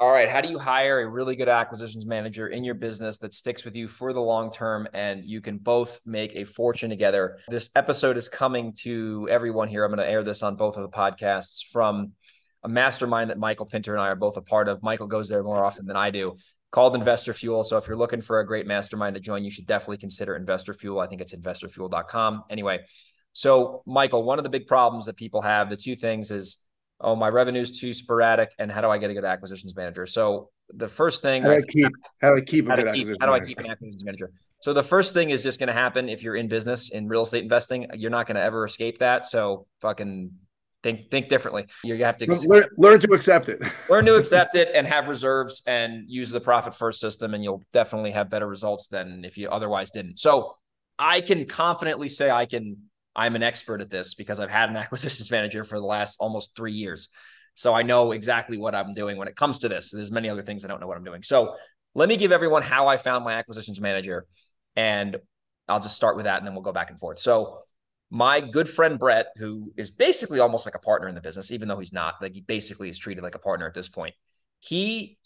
All right. How do you hire a really good acquisitions manager in your business that sticks with you for the long term and you can both make a fortune together? This episode is coming to everyone here. I'm going to air this on both of the podcasts from a mastermind that Michael Pinter and I are both a part of. Michael goes there more often than I do, called Investor Fuel. So if you're looking for a great mastermind to join, you should definitely consider Investor Fuel. I think it's investorfuel.com. Anyway, so Michael, one of the big problems that people have, the two things is oh, my revenue is too sporadic, and how do I get a good acquisitions manager? So the first thing, how do I, keep how do I keep a good keep, How do I keep an acquisitions manager? So the first thing is just going to happen if you're in business in real estate investing. You're not going to ever escape that. So fucking think think differently. You have to learn, learn to accept it. learn to accept it and have reserves and use the profit first system, and you'll definitely have better results than if you otherwise didn't. So I can confidently say I can I'm an expert at this because I've had an acquisitions manager for the last almost three years. So I know exactly what I'm doing when it comes to this. There's many other things I don't know what I'm doing. So let me give everyone how I found my acquisitions manager. And I'll just start with that and then we'll go back and forth. So my good friend Brett, who is basically almost like a partner in the business, even though he's not, like he basically is treated like a partner at this point. He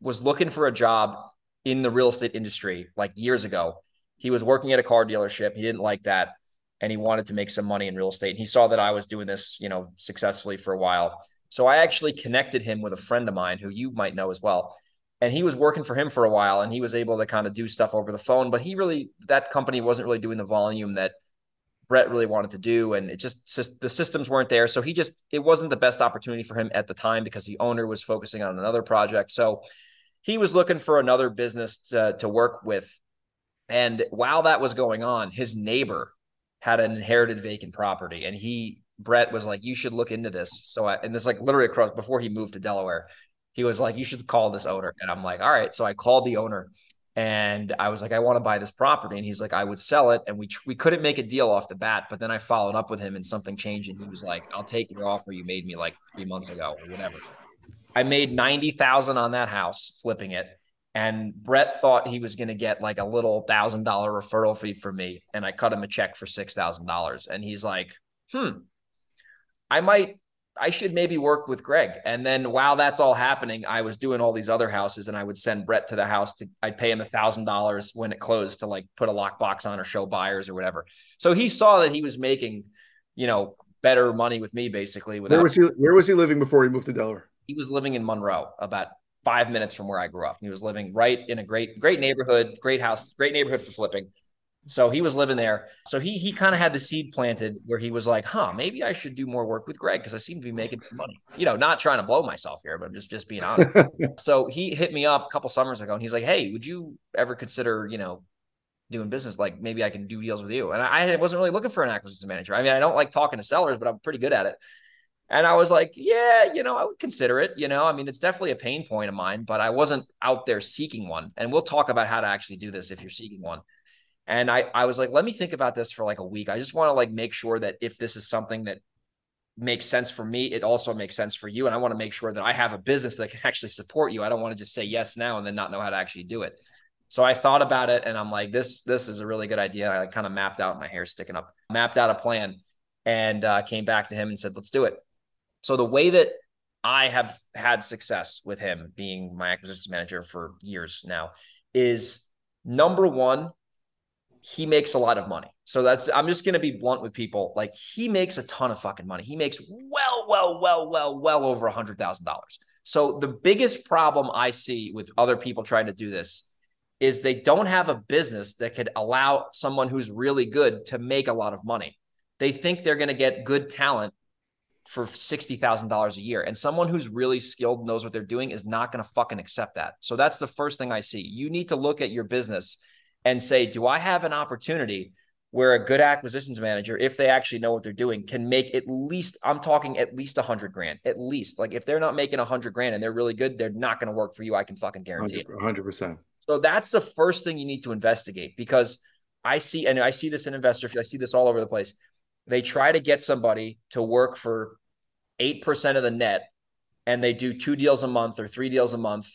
was looking for a job in the real estate industry like years ago. He was working at a car dealership. He didn't like that and he wanted to make some money in real estate. And he saw that I was doing this, you know, successfully for a while. So I actually connected him with a friend of mine who you might know as well. And he was working for him for a while and he was able to kind of do stuff over the phone, but he really that company wasn't really doing the volume that Brett really wanted to do and it just the systems weren't there. So he just it wasn't the best opportunity for him at the time because the owner was focusing on another project. So he was looking for another business to, to work with. And while that was going on, his neighbor had an inherited vacant property and he Brett was like, you should look into this. So I, and this like literally across before he moved to Delaware, he was like, you should call this owner. And I'm like, all right. So I called the owner and I was like, I want to buy this property. And he's like, I would sell it. And we, we couldn't make a deal off the bat, but then I followed up with him and something changed. And he was like, I'll take your offer you made me like three months ago or whatever. I made 90,000 on that house flipping it. And Brett thought he was going to get like a little thousand dollar referral fee for me. And I cut him a check for $6,000. And he's like, hmm, I might, I should maybe work with Greg. And then while that's all happening, I was doing all these other houses and I would send Brett to the house to, I'd pay him a thousand dollars when it closed to like put a lockbox on or show buyers or whatever. So he saw that he was making, you know, better money with me basically. Without, where was he, where was he living before he moved to Delaware? He was living in Monroe, about five minutes from where I grew up. He was living right in a great, great neighborhood, great house, great neighborhood for flipping. So he was living there. So he he kind of had the seed planted where he was like, huh, maybe I should do more work with Greg because I seem to be making some money. You know, not trying to blow myself here, but I'm just just being honest. so he hit me up a couple summers ago and he's like, Hey, would you ever consider, you know, doing business? Like maybe I can do deals with you. And I, I wasn't really looking for an acquisition manager. I mean, I don't like talking to sellers, but I'm pretty good at it. And I was like, yeah, you know, I would consider it. You know, I mean, it's definitely a pain point of mine, but I wasn't out there seeking one. And we'll talk about how to actually do this if you're seeking one. And I, I was like, let me think about this for like a week. I just want to like make sure that if this is something that makes sense for me, it also makes sense for you. And I want to make sure that I have a business that can actually support you. I don't want to just say yes now and then not know how to actually do it. So I thought about it and I'm like, this, this is a really good idea. I kind of mapped out my hair sticking up, mapped out a plan and uh, came back to him and said, let's do it. So the way that I have had success with him being my acquisitions manager for years now is number one, he makes a lot of money. So that's I'm just gonna be blunt with people. Like he makes a ton of fucking money. He makes well, well, well, well, well over a hundred thousand dollars. So the biggest problem I see with other people trying to do this is they don't have a business that could allow someone who's really good to make a lot of money. They think they're going to get good talent for $60,000 a year. And someone who's really skilled, knows what they're doing, is not going to fucking accept that. So that's the first thing I see. You need to look at your business and say, do I have an opportunity where a good acquisitions manager, if they actually know what they're doing, can make at least, I'm talking at least a hundred grand, at least. Like if they're not making a hundred grand and they're really good, they're not going to work for you. I can fucking guarantee 100%, it. 100%. So that's the first thing you need to investigate because I see, and I see this in investor, I see this all over the place. They try to get somebody to work for 8% of the net and they do two deals a month or three deals a month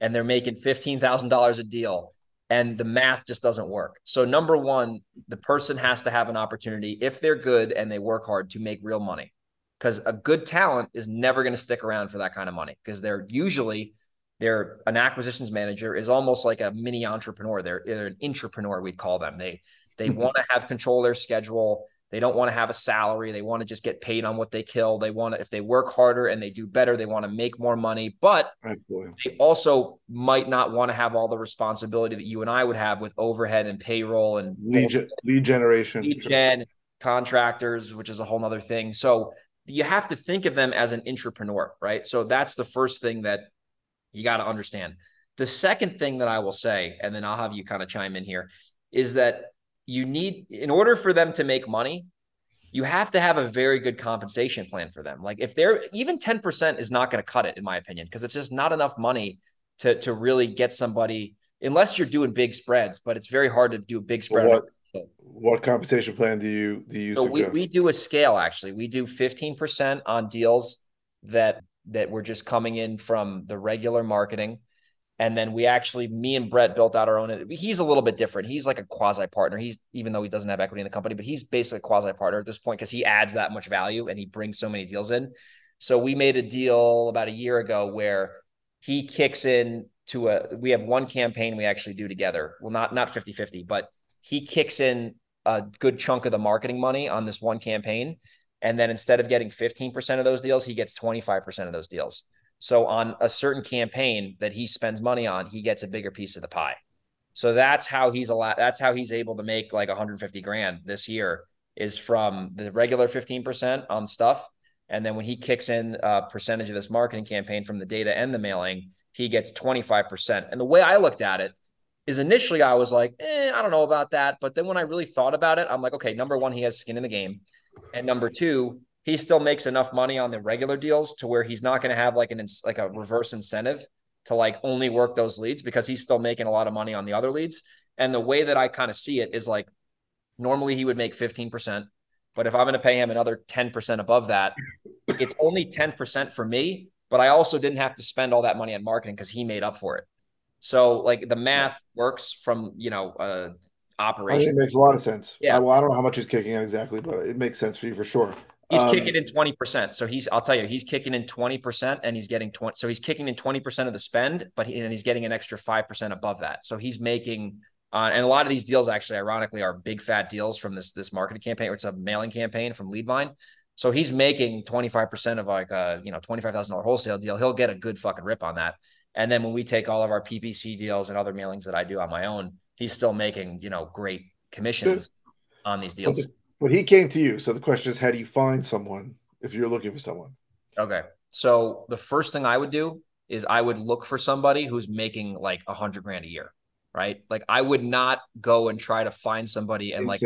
and they're making $15,000 a deal and the math just doesn't work. So number 1, the person has to have an opportunity if they're good and they work hard to make real money. Cuz a good talent is never going to stick around for that kind of money because they're usually they're an acquisitions manager is almost like a mini entrepreneur. They're, they're an entrepreneur, we'd call them. They they mm-hmm. want to have control of their schedule. They don't want to have a salary. They want to just get paid on what they kill. They want to, if they work harder and they do better, they want to make more money. But Absolutely. they also might not want to have all the responsibility that you and I would have with overhead and payroll and lead, lead generation, lead gen, contractors, which is a whole other thing. So you have to think of them as an entrepreneur, right? So that's the first thing that you got to understand. The second thing that I will say, and then I'll have you kind of chime in here, is that you need in order for them to make money you have to have a very good compensation plan for them. Like if they're even 10% is not going to cut it in my opinion because it's just not enough money to to really get somebody unless you're doing big spreads but it's very hard to do a big spread. what, what compensation plan do you do you so we, we do a scale actually. We do 15% on deals that that were just coming in from the regular marketing and then we actually, me and Brett built out our own. He's a little bit different. He's like a quasi partner. He's even though he doesn't have equity in the company, but he's basically a quasi partner at this point because he adds that much value and he brings so many deals in. So we made a deal about a year ago where he kicks in to a we have one campaign we actually do together. Well, not not 50-50, but he kicks in a good chunk of the marketing money on this one campaign. And then instead of getting 15% of those deals, he gets 25% of those deals. So on a certain campaign that he spends money on, he gets a bigger piece of the pie. So that's how he's a lot. That's how he's able to make like 150 grand this year is from the regular 15% on stuff. And then when he kicks in a percentage of this marketing campaign from the data and the mailing, he gets 25%. And the way I looked at it is initially I was like, eh, I don't know about that. But then when I really thought about it, I'm like, okay, number one, he has skin in the game. And number two, he still makes enough money on the regular deals to where he's not going to have like an like a reverse incentive to like only work those leads because he's still making a lot of money on the other leads. And the way that I kind of see it is like normally he would make 15%, but if I'm going to pay him another 10% above that, it's only 10% for me, but I also didn't have to spend all that money on marketing because he made up for it. So like the math works from, you know, uh operation. it makes a lot of sense. Yeah. I, well, I don't know how much he's kicking in exactly, but it makes sense for you for sure. He's um, kicking in 20%. So he's, I'll tell you, he's kicking in 20% and he's getting 20. So he's kicking in 20% of the spend, but he, and he's getting an extra 5% above that. So he's making, uh, and a lot of these deals actually, ironically, are big fat deals from this, this marketing campaign, or it's a mailing campaign from Leadvine. So he's making 25% of like a, you know, $25,000 wholesale deal. He'll get a good fucking rip on that. And then when we take all of our PPC deals and other mailings that I do on my own, he's still making, you know, great commissions on these deals. But he came to you. So the question is, how do you find someone if you're looking for someone? Okay. So the first thing I would do is I would look for somebody who's making like a hundred grand a year, right? Like I would not go and try to find somebody and like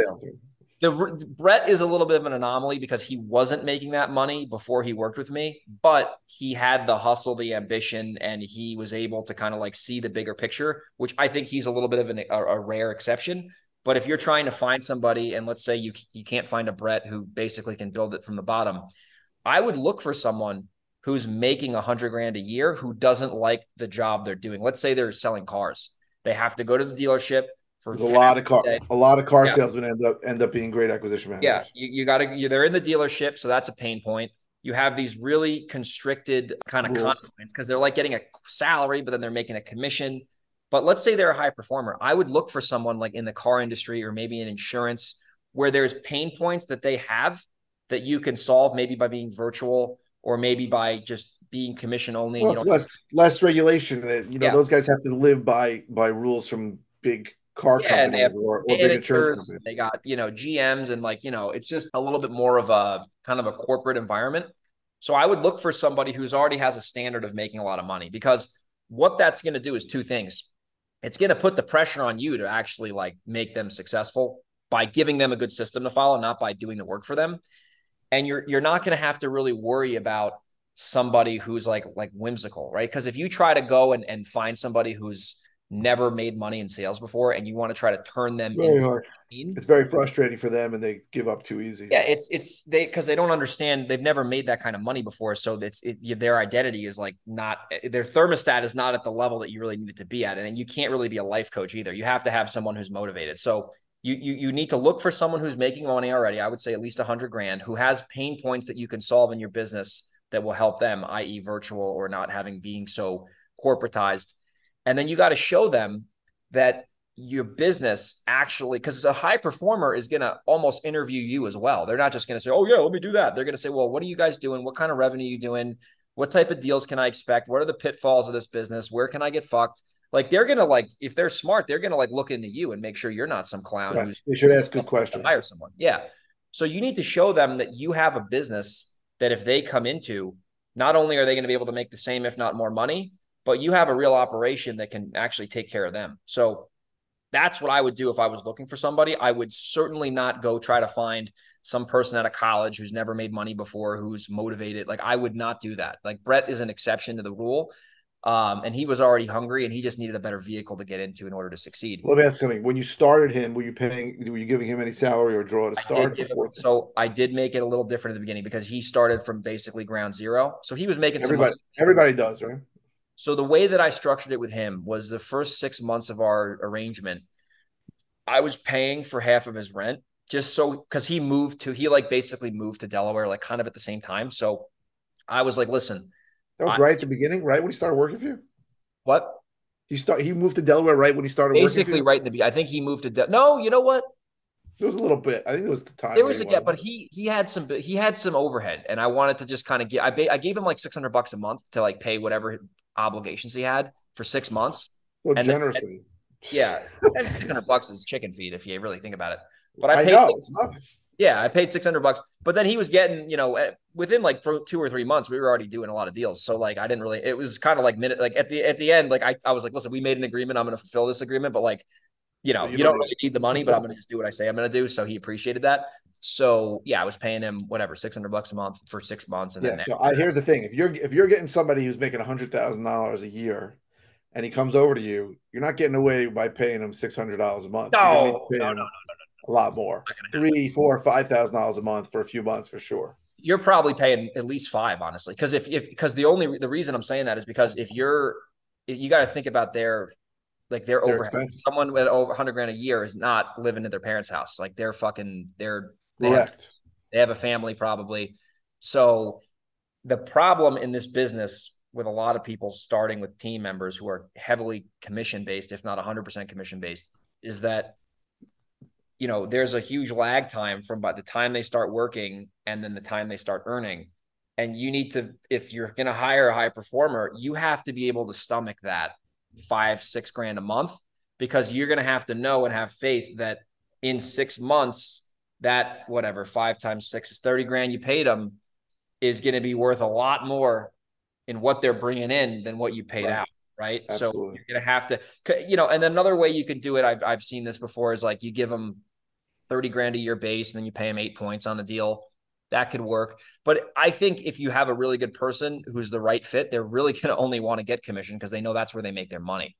the Brett is a little bit of an anomaly because he wasn't making that money before he worked with me, but he had the hustle, the ambition, and he was able to kind of like see the bigger picture, which I think he's a little bit of an, a, a rare exception. But if you're trying to find somebody, and let's say you you can't find a Brett who basically can build it from the bottom, I would look for someone who's making a hundred grand a year who doesn't like the job they're doing. Let's say they're selling cars. They have to go to the dealership for a lot of car a lot of car yeah. salesmen end up end up being great acquisition managers. Yeah, you, you got to they're in the dealership, so that's a pain point. You have these really constricted kind of confines because they're like getting a salary, but then they're making a commission. But let's say they're a high performer. I would look for someone like in the car industry or maybe in insurance where there's pain points that they have that you can solve maybe by being virtual or maybe by just being commission only. Well, less less regulation. You know, yeah. those guys have to live by by rules from big car yeah, companies have, or, or big insurance companies. They got, you know, GMs and like, you know, it's just a little bit more of a kind of a corporate environment. So I would look for somebody who's already has a standard of making a lot of money because what that's going to do is two things. It's going to put the pressure on you to actually like make them successful by giving them a good system to follow, not by doing the work for them. And you're you're not going to have to really worry about somebody who's like like whimsical, right? Because if you try to go and, and find somebody who's never made money in sales before and you want to try to turn them very hard. It's very frustrating for them and they give up too easy. Yeah, it's it's they because they don't understand they've never made that kind of money before, so it's it, their identity is like not eh, their thermostat is not at the level that you really need it to be at, and you can't really be a life coach either. You have to have someone who's motivated. So you you you need to look for someone who's making money already. I would say at least a hundred grand, who has pain points that you can solve in your business that will help them, i.e., virtual or not having being so corporatized and then you got to show them that your business actually, because a high performer is going to almost interview you as well. They're not just going to say, oh, yeah, let me do that. They're going to say, well, what are you guys doing? What kind of revenue are you doing? What type of deals can I expect? What are the pitfalls of this business? Where can I get fucked? Like they're gonna like if they're smart, they're gonna like look into you and make sure you're not some clown right. they should ask good questions. Hire someone. Yeah. So you need to show them that you have a business that if they come into, not only are they going to be able to make the same, if not more money, but you have a real operation that can actually take care of them. So that's what I would do if I was looking for somebody. I would certainly not go try to find some person at a college who's never made money before, who's motivated. Like I would not do that. Like Brett is an exception to the rule. Um, and he was already hungry and he just needed a better vehicle to get into in order to succeed. Let me ask something. When you started him, were you paying, were you giving him any salary or draw to start? Him, so I did make it a little different at the beginning because he started from basically ground zero. So he was making everybody, everybody does, right? So the way that I structured it with him was the first six months of our arrangement, I was paying for half of his rent just so because he moved to he like basically moved to Delaware like kind of at the same time. So I was like, listen. That was I, right at the beginning, right when he started working for you. What? He start he moved to Delaware right when he started basically right in the I think he moved to De- no, you know what? It was a little bit. I think it was the time. There was a gap, but he he had some he had some overhead, and I wanted to just kind of get. I ba- I gave him like six hundred bucks a month to like pay whatever obligations he had for six months. Well, and generously. Then, yeah, six hundred bucks is chicken feed if you really think about it. But I, paid, I. Yeah, I paid six hundred bucks, but then he was getting, you know, within like two or three months, we were already doing a lot of deals. So like, I didn't really. It was kind of like minute, like at the at the end, like I, I was like, listen, we made an agreement. I'm going to fulfill this agreement, but like, you know, you, you don't really need the money, but I'm going to just do what I say I'm going to do. So he appreciated that. So yeah, I was paying him whatever six hundred bucks a month for six months. And then yeah, so I, here's the thing: if you're if you're getting somebody who's making a hundred thousand dollars a year, and he comes over to you, you're not getting away by paying him six hundred dollars a month. No, no, no, no, no, a lot more, three, four, five thousand dollars a month for a few months for sure. You're probably paying at least five, honestly, because if if because the only the reason I'm saying that is because if you're you got to think about their like their overhead. Expensive. Someone with over 100 grand a year is not living in their parents' house. Like they're fucking they're they Correct. Have, they have a family probably. So the problem in this business with a lot of people starting with team members who are heavily commission based, if not 100% commission based, is that you know there's a huge lag time from by the time they start working and then the time they start earning and you need to if you're going to hire a high performer you have to be able to stomach that five six grand a month because you're going to have to know and have faith that in six months that whatever five times six is 30 grand you paid them is going to be worth a lot more in what they're bringing in than what you paid right. out right Absolutely. so you're going to have to you know and another way you can do it I've, I've seen this before is like you give them 30 grand a year base and then you pay them eight points on the deal that could work but i think if you have a really good person who's the right fit they're really going to only want to get commission because they know that's where they make their money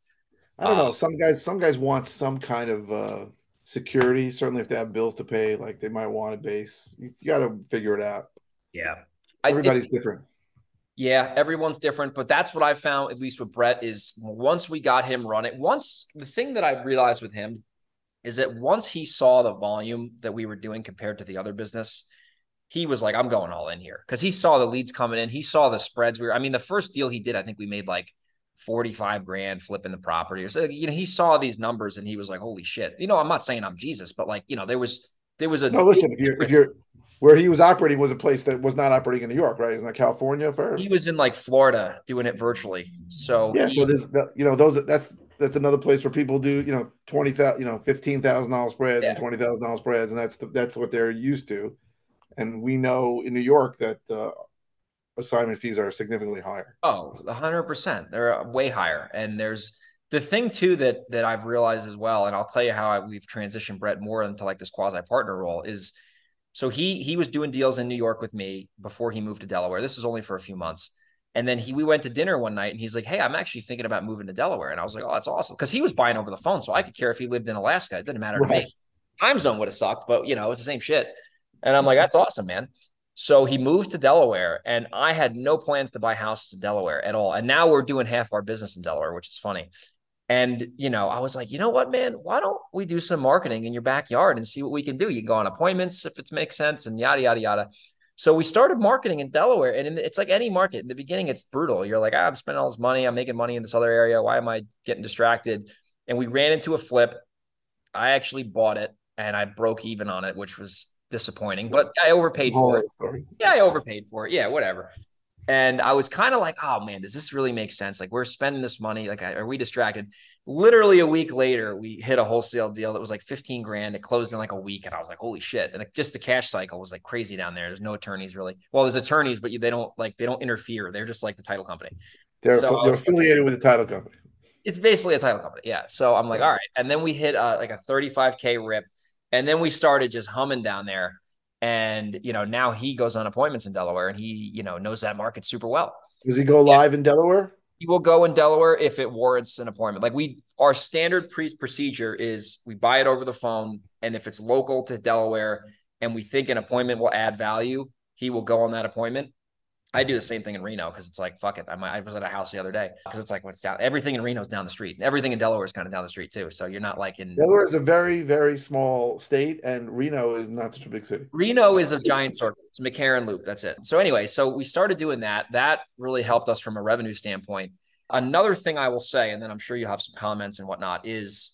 i don't um, know some guys some guys want some kind of uh security. Certainly, if they have bills to pay, like they might want a base. You, you got to figure it out. Yeah, everybody's I, different. Yeah, everyone's different, but that's what I found, at least with Brett, is once we got him running, once the thing that I realized with him is that once he saw the volume that we were doing compared to the other business, he was like, I'm going all in here because he saw the leads coming in. He saw the spreads. We were, I mean, the first deal he did, I think we made like 45 grand flipping the property. or So, you know, he saw these numbers and he was like, holy shit. You know, I'm not saying I'm Jesus, but like, you know, there was, there was a. No, listen, if you're, if you're, where he was operating was a place that was not operating in New York, right? Isn't that California? For he was in like Florida doing it virtually. So yeah, he, so there's the, you know those that's that's another place where people do you know twenty thousand you know fifteen thousand dollars spreads yeah. and twenty thousand dollars spreads, and that's the, that's what they're used to. And we know in New York that uh, assignment fees are significantly higher. Oh, 100%. They're way higher. And there's the thing too that that I've realized as well, and I'll tell you how I, we've transitioned Brett more into like this quasi partner role is so he he was doing deals in New York with me before he moved to Delaware. This was only for a few months. And then he we went to dinner one night and he's like, Hey, I'm actually thinking about moving to Delaware. And I was like, Oh, that's awesome. Because he was buying over the phone. So I could care if he lived in Alaska. It didn't matter right. to me. Time zone would have sucked, but you know, it's the same shit. And I'm like, that's awesome, man. So he moved to Delaware, and I had no plans to buy houses in Delaware at all. And now we're doing half our business in Delaware, which is funny. And you know, I was like, you know what, man? Why don't we do some marketing in your backyard and see what we can do? You can go on appointments if it makes sense, and yada yada yada. So we started marketing in Delaware, and it's like any market. In the beginning, it's brutal. You're like, ah, I'm spending all this money. I'm making money in this other area. Why am I getting distracted? And we ran into a flip. I actually bought it, and I broke even on it, which was disappointing, but I overpaid for it. Yeah, I overpaid for it. Yeah, whatever. And I was kind of like, oh man, does this really make sense? Like, we're spending this money. Like, are we distracted? Literally a week later, we hit a wholesale deal that was like 15 grand. It closed in like a week. And I was like, holy shit. And like, just the cash cycle was like crazy down there. There's no attorneys really. Well, there's attorneys, but they don't like, they don't interfere. They're just like the title company. They're, so, they're affiliated with the title company. It's basically a title company. Yeah. So I'm like, all right. And then we hit uh, like a 35K rip and then we started just humming down there. And, you know, now he goes on appointments in Delaware and he, you know, knows that market super well. Does he go live yeah. in Delaware? He will go in Delaware if it warrants an appointment. Like we, our standard pre- procedure is we buy it over the phone. And if it's local to Delaware and we think an appointment will add value, he will go on that appointment. I do the same thing in Reno because it's like fuck it. I'm, I was at a house the other day because it's like what's down. Everything in Reno is down the street. Everything in Delaware is kind of down the street too. So you're not like in Delaware is a very very small state, and Reno is not such a big city. Reno is a giant circle. It's McCarran Loop. That's it. So anyway, so we started doing that. That really helped us from a revenue standpoint. Another thing I will say, and then I'm sure you have some comments and whatnot, is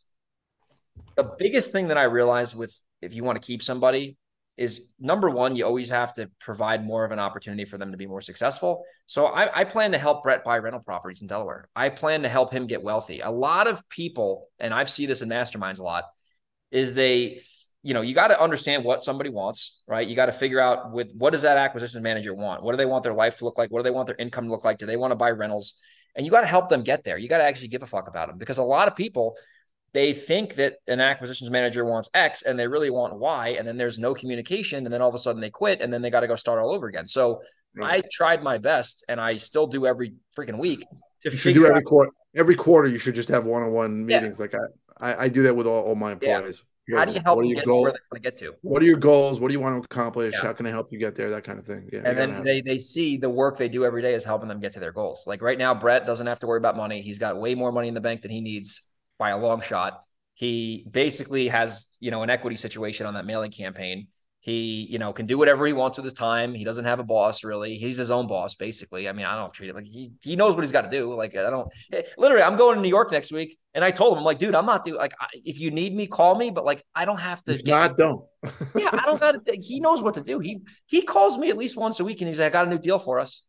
the biggest thing that I realized with if you want to keep somebody is number one, you always have to provide more of an opportunity for them to be more successful. So I, I, plan to help Brett buy rental properties in Delaware. I plan to help him get wealthy. A lot of people, and I've seen this in masterminds a lot, is they, you know, you got to understand what somebody wants, right? You got to figure out with what does that acquisition manager want? What do they want their life to look like? What do they want their income to look like? Do they want to buy rentals? And you got to help them get there. You got to actually give a fuck about them because a lot of people they think that an acquisitions manager wants X and they really want Y, and then there's no communication, and then all of a sudden they quit, and then they got to go start all over again. So right. I tried my best, and I still do every freaking week. To you should do every out- quarter. Every quarter, you should just have one-on-one meetings. Yeah. Like I, I, I, do that with all, all my employees. Yeah. How do you help what them get goals? where they want to get to? What are your goals? What do you want to accomplish? Yeah. How can I help you get there? That kind of thing. Yeah. And then they, they see the work they do every day is helping them get to their goals. Like right now, Brett doesn't have to worry about money. He's got way more money in the bank than he needs by a long shot he basically has, you know, an equity situation on that mailing campaign. He, you know, can do whatever he wants with his time. He doesn't have a boss really. He's his own boss, basically. I mean, I don't treat it like he he knows what he's got to do. Like I don't eh, literally. I'm going to New York next week, and I told him, I'm like, dude, I'm not doing like if you need me, call me. But like, I don't have to. If not, don't. yeah, I don't got to. He knows what to do. He he calls me at least once a week, and he's like, I got a new deal for us.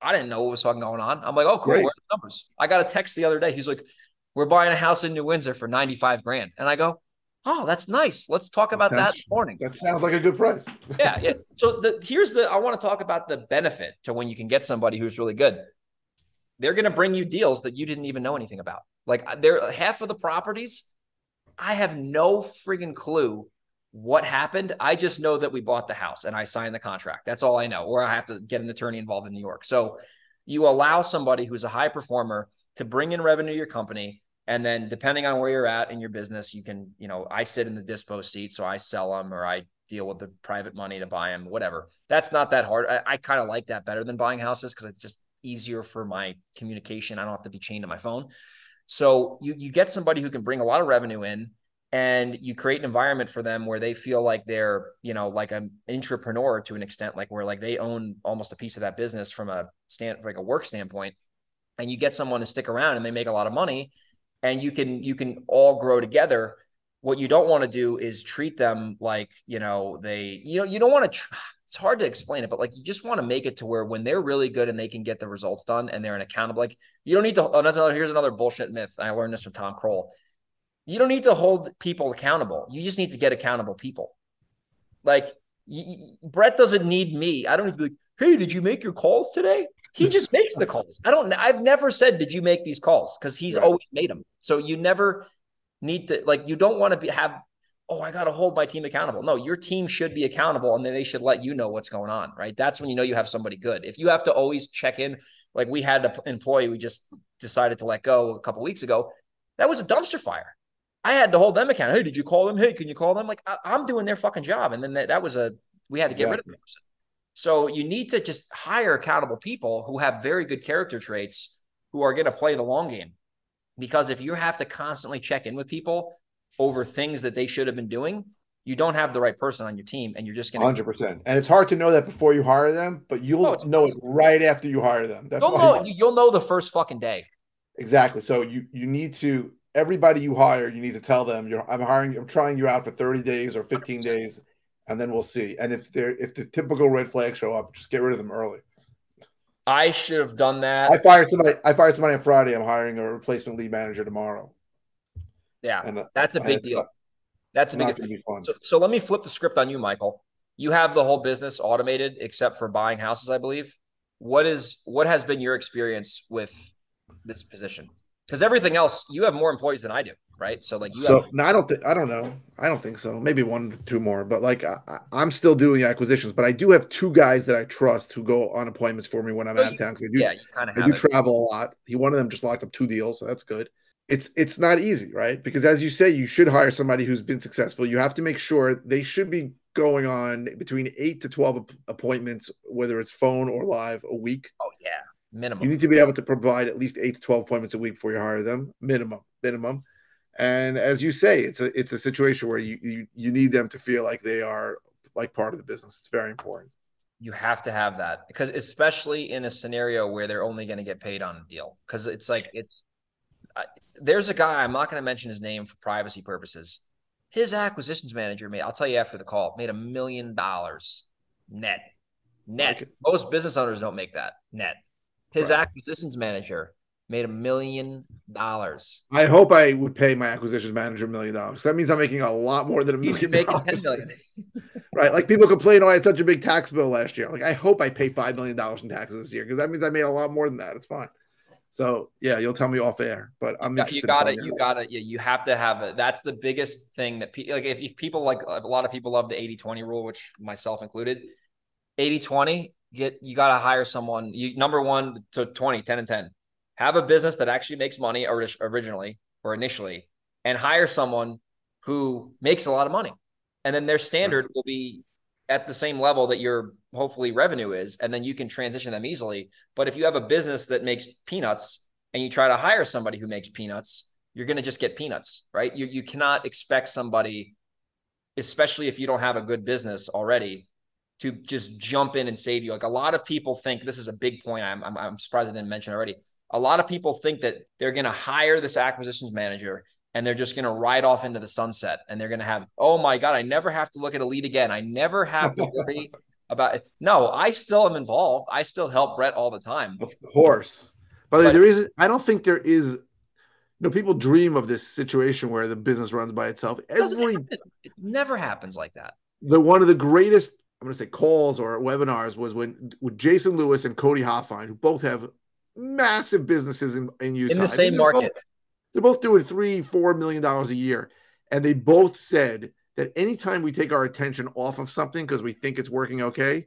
I didn't know what was fucking going on. I'm like, oh, cool. Where are the numbers? I got a text the other day. He's like, we're buying a house in New Windsor for 95 grand. And I go, oh, that's nice. Let's talk about that morning. That sounds like a good price. yeah, yeah. So the here's the I want to talk about the benefit to when you can get somebody who's really good. They're going to bring you deals that you didn't even know anything about. Like uh, they're half of the properties, I have no friggin' clue what happened. I just know that we bought the house and I signed the contract. That's all I know. Or I have to get an attorney involved in New York. So you allow somebody who's a high performer to bring in revenue to your company and then depending on where you're at in your business, you can, you know, I sit in the dispo seat, so I sell them or I deal with the private money to buy them, whatever. That's not that hard. I, I kind of like that better than buying houses because it's just easier for my communication. I don't have to be chained to my phone. So you you get somebody who can bring a lot of revenue in and you create an environment for them where they feel like they're, you know, like an entrepreneur to an extent, like where like they own almost a piece of that business from a stand like a work standpoint. And you get someone to stick around and they make a lot of money and you can you can all grow together what you don't want to do is treat them like you know they you know you don't want to tr- it's hard to explain it but like you just want to make it to where when they're really good and they can get the results done and they're an accountable like you don't need to oh, another, here's another bullshit myth i learned this from tom krol you don't need to hold people accountable. You just need to get accountable people. Like you, brett doesn't need me i don't need to be like Hey, did you make your calls today? He just makes the calls. I don't. I've never said, "Did you make these calls?" Because he's right. always made them. So you never need to like. You don't want to be have. Oh, I got to hold my team accountable. No, your team should be accountable, and then they should let you know what's going on. Right? That's when you know you have somebody good. If you have to always check in, like we had an employee we just decided to let go a couple weeks ago. That was a dumpster fire. I had to hold them accountable. Hey, did you call them? Hey, can you call them? Like I- am doing their fucking job, and then that, that was a we had to get rid of them. So you need to just hire accountable people who have very good character traits who are going to play the long game. Because if you have to constantly check in with people over things that they should have been doing, you don't have the right person on your team and you're just going to 100%. And it's hard to know that before you hire them, but you'll oh, no, know it right after you hire them. That's you'll know, you, you'll know the first fucking day. Exactly. So you you need to everybody you hire, you need to tell them you're I'm hiring I'm trying you out for 30 days or 15 days and then we'll see. And if they're if the typical red flags show up, just get rid of them early. I should have done that. I fired somebody. I fired somebody on Friday. I'm hiring a replacement lead manager tomorrow. Yeah, and uh, that's a big deal. Not, that's a big deal. So, so let me flip the script on you, Michael. You have the whole business automated except for buying houses, I believe. What is what has been your experience with this position? Because everything else, you have more employees than I do right? So like you. So have- no, I don't think I don't know. I don't think so. Maybe one, two more, but like I, am still doing acquisitions. But I do have two guys that I trust who go on appointments for me when I'm so out of town because I do. Yeah, you kind of. I do it. travel a lot. He one of them just locked up two deals, so that's good. It's it's not easy, right? Because as you say, you should hire somebody who's been successful. You have to make sure they should be going on between eight to twelve appointments, whether it's phone or live, a week. Oh minimum. You need to be able to provide at least eight to twelve appointments a week before you hire them, minimum, minimum. And as you say, it's a it's a situation where you you, you need them to feel like they are like part of the business. It's very important. You have to have that because especially in a scenario where they're only going to get paid on a deal because it's like it's uh, there's a guy I'm not going to mention his name for privacy purposes. His acquisitions manager made I'll tell you after the call made a million dollars net net. Most business owners don't make that net. His right. acquisitions manager made a million dollars. I hope I would pay my acquisitions manager a million dollars. That means I'm making a lot more than a million dollars. right? Like people complain, oh, I had such a big tax bill last year. Like I hope I pay five million dollars in taxes this year because that means I made a lot more than that. It's fine. So yeah, you'll tell me off air, but I'm you got it. You got it. Yeah, you have to have it. That's the biggest thing that people like. If, if people like a lot of people love the 80 20 rule, which myself included, 80 20, get you got to hire someone. You number one to 20, 10 and 10 have a business that actually makes money or, originally or initially and hire someone who makes a lot of money. And then their standard will be at the same level that your hopefully revenue is and then you can transition them easily. But if you have a business that makes peanuts and you try to hire somebody who makes peanuts you're going to just get peanuts right? You, you cannot expect somebody especially if you don't have a good business already to just jump in and save you. Like a lot of people think this is a big point i'm, I'm, I'm surprised i didn't mention already. A lot of people think that they're going to hire this acquisitions manager and they're just going to ride off into the sunset and they're going to have oh my god i never have to look at a lead again. I never have to worry about it. No i still am involved. I still help brett all the time. Of course. But, but there is i don't think there is you know people dream of this situation where the business runs by itself. Every it, it never happens like that. The one of the greatest i'm going to say calls or webinars was when with jason lewis and cody hofhine who both have massive businesses in, in Utah. In the same they're market. Both, they're both doing three, four million dollars a year. And they both said that anytime we take our attention off of something because we think it's working okay,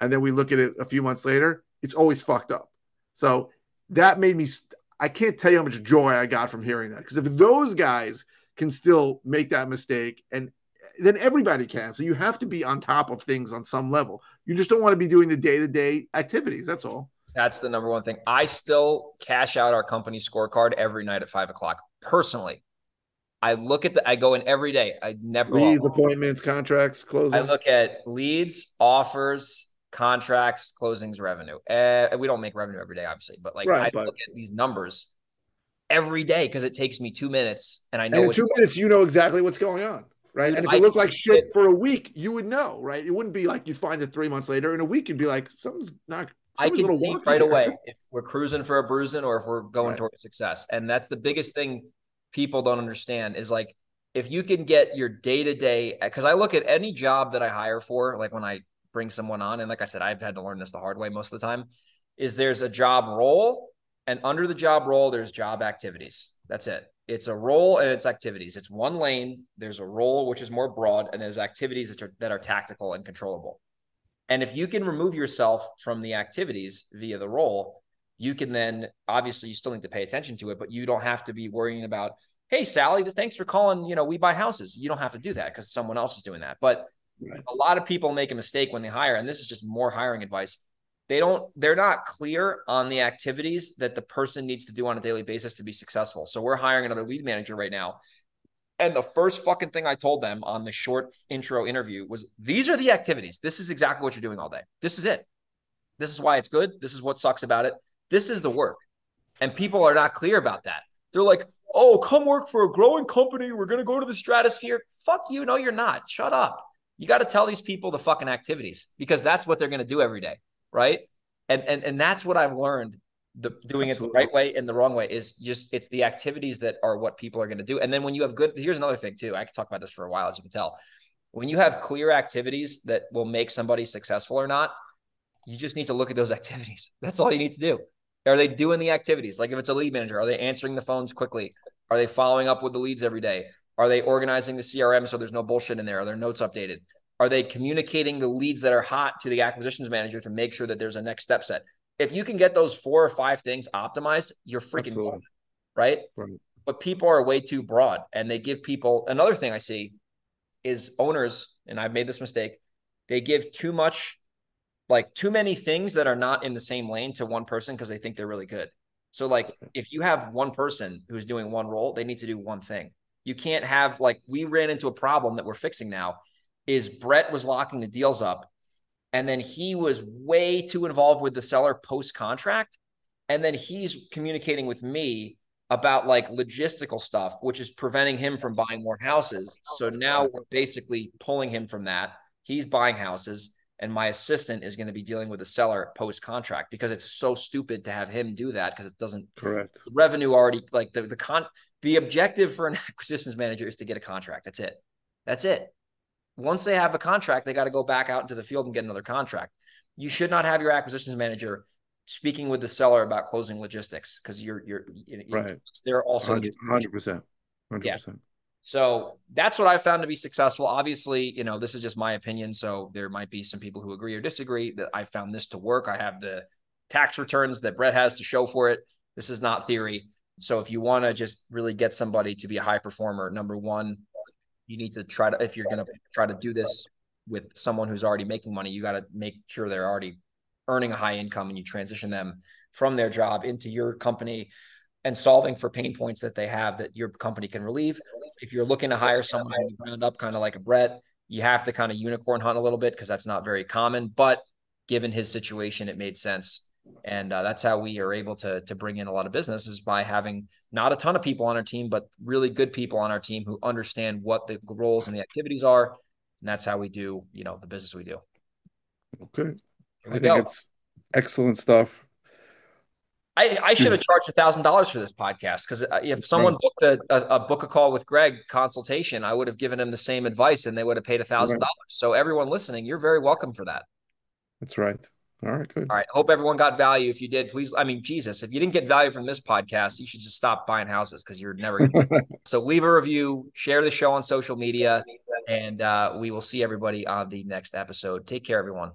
and then we look at it a few months later, it's always fucked up. So that made me, I can't tell you how much joy I got from hearing that. Because if those guys can still make that mistake and then everybody can. So you have to be on top of things on some level. You just don't want to be doing the day to day activities. That's all. That's the number one thing. I still cash out our company scorecard every night at five o'clock. Personally, I look at the. I go in every day. I never leads, appointments, contracts, closings. I look at leads, offers, contracts, closings, revenue. Uh, we don't make revenue every day, obviously, but like right, I but, look at these numbers every day because it takes me two minutes, and I know and in two minutes you know exactly what's going on right? And if it looked like shit for a week, you would know, right? It wouldn't be like you find it three months later. In a week, you'd be like, something's not I can see right away if we're cruising for a bruising or if we're going right. towards success. And that's the biggest thing people don't understand is like if you can get your day to day, because I look at any job that I hire for, like when I bring someone on, and like I said, I've had to learn this the hard way most of the time, is there's a job role, and under the job role, there's job activities. That's it. It's a role and it's activities. It's one lane. There's a role which is more broad, and there's activities that are that are tactical and controllable. And if you can remove yourself from the activities via the role, you can then obviously you still need to pay attention to it, but you don't have to be worrying about, hey, Sally, thanks for calling. You know, we buy houses. You don't have to do that because someone else is doing that. But right. a lot of people make a mistake when they hire, and this is just more hiring advice. They don't, they're not clear on the activities that the person needs to do on a daily basis to be successful. So we're hiring another lead manager right now. And the first fucking thing I told them on the short intro interview was these are the activities. This is exactly what you're doing all day. This is it. This is why it's good. This is what sucks about it. This is the work. And people are not clear about that. They're like, oh, come work for a growing company. We're going to go to the stratosphere. Fuck you. No, you're not. Shut up. You got to tell these people the fucking activities because that's what they're going to do every day. Right. And, and, and that's what I've learned the doing Absolutely. it the right way and the wrong way is just it's the activities that are what people are going to do. And then when you have good, here's another thing too. I could talk about this for a while, as you can tell. When you have clear activities that will make somebody successful or not, you just need to look at those activities. That's all you need to do. Are they doing the activities? Like if it's a lead manager, are they answering the phones quickly? Are they following up with the leads every day? Are they organizing the CRM so there's no bullshit in there? Are their notes updated? Are they communicating the leads that are hot to the acquisitions manager to make sure that there's a next step set? If you can get those four or five things optimized, you're freaking broad, right? right? But people are way too broad and they give people another thing I see is owners, and I've made this mistake, they give too much like too many things that are not in the same lane to one person because they think they're really good. So like if you have one person who's doing one role, they need to do one thing. You can't have like we ran into a problem that we're fixing now is Brett was locking the deals up and then he was way too involved with the seller post contract and then he's communicating with me about like logistical stuff which is preventing him from buying more houses. So now we're basically pulling him from that. He's buying houses and my assistant is going to be dealing with the seller post contract because it's so stupid to have him do that because it doesn't correct revenue already like the the con the objective for an acquisitions manager is to get a contract that's it that's it once they have a contract they got to go back out into the field and get another contract you should not have your acquisitions manager speaking with the seller about closing logistics because you're you're right they're also 100 percent 100 percent so that's what I found to be successful. Obviously, you know, this is just my opinion. So there might be some people who agree or disagree that I found this to work. I have the tax returns that Brett has to show for it. This is not theory. So if you want to just really get somebody to be a high performer, number one, you need to try to, if you're going to try to do this with someone who's already making money, you got to make sure they're already earning a high income and you transition them from their job into your company and solving for pain points that they have that your company can relieve. If you're looking to hire someone from the ground up, kind of like a Brett, you have to kind of unicorn hunt a little bit because that's not very common. But given his situation, it made sense. And uh, that's how we are able to, to bring in a lot of business is by having not a ton of people on our team, but really good people on our team who understand what the roles and the activities are. And that's how we do, you know, the business we do. Okay. I think go. it's excellent stuff. I, I should have charged a thousand dollars for this podcast because uh, if someone booked a, a, a, book a call with Greg consultation, I would have given him the same advice and they would have paid a thousand dollars. So everyone listening, you're very welcome for that. That's right. All right, good. All right. Hope everyone got value. If you did, please. I mean, Jesus, if you didn't get value from this podcast, you should just stop buying houses because you're never. so leave a review, share the show on social media, and uh, we will see everybody on the next episode. Take care, everyone.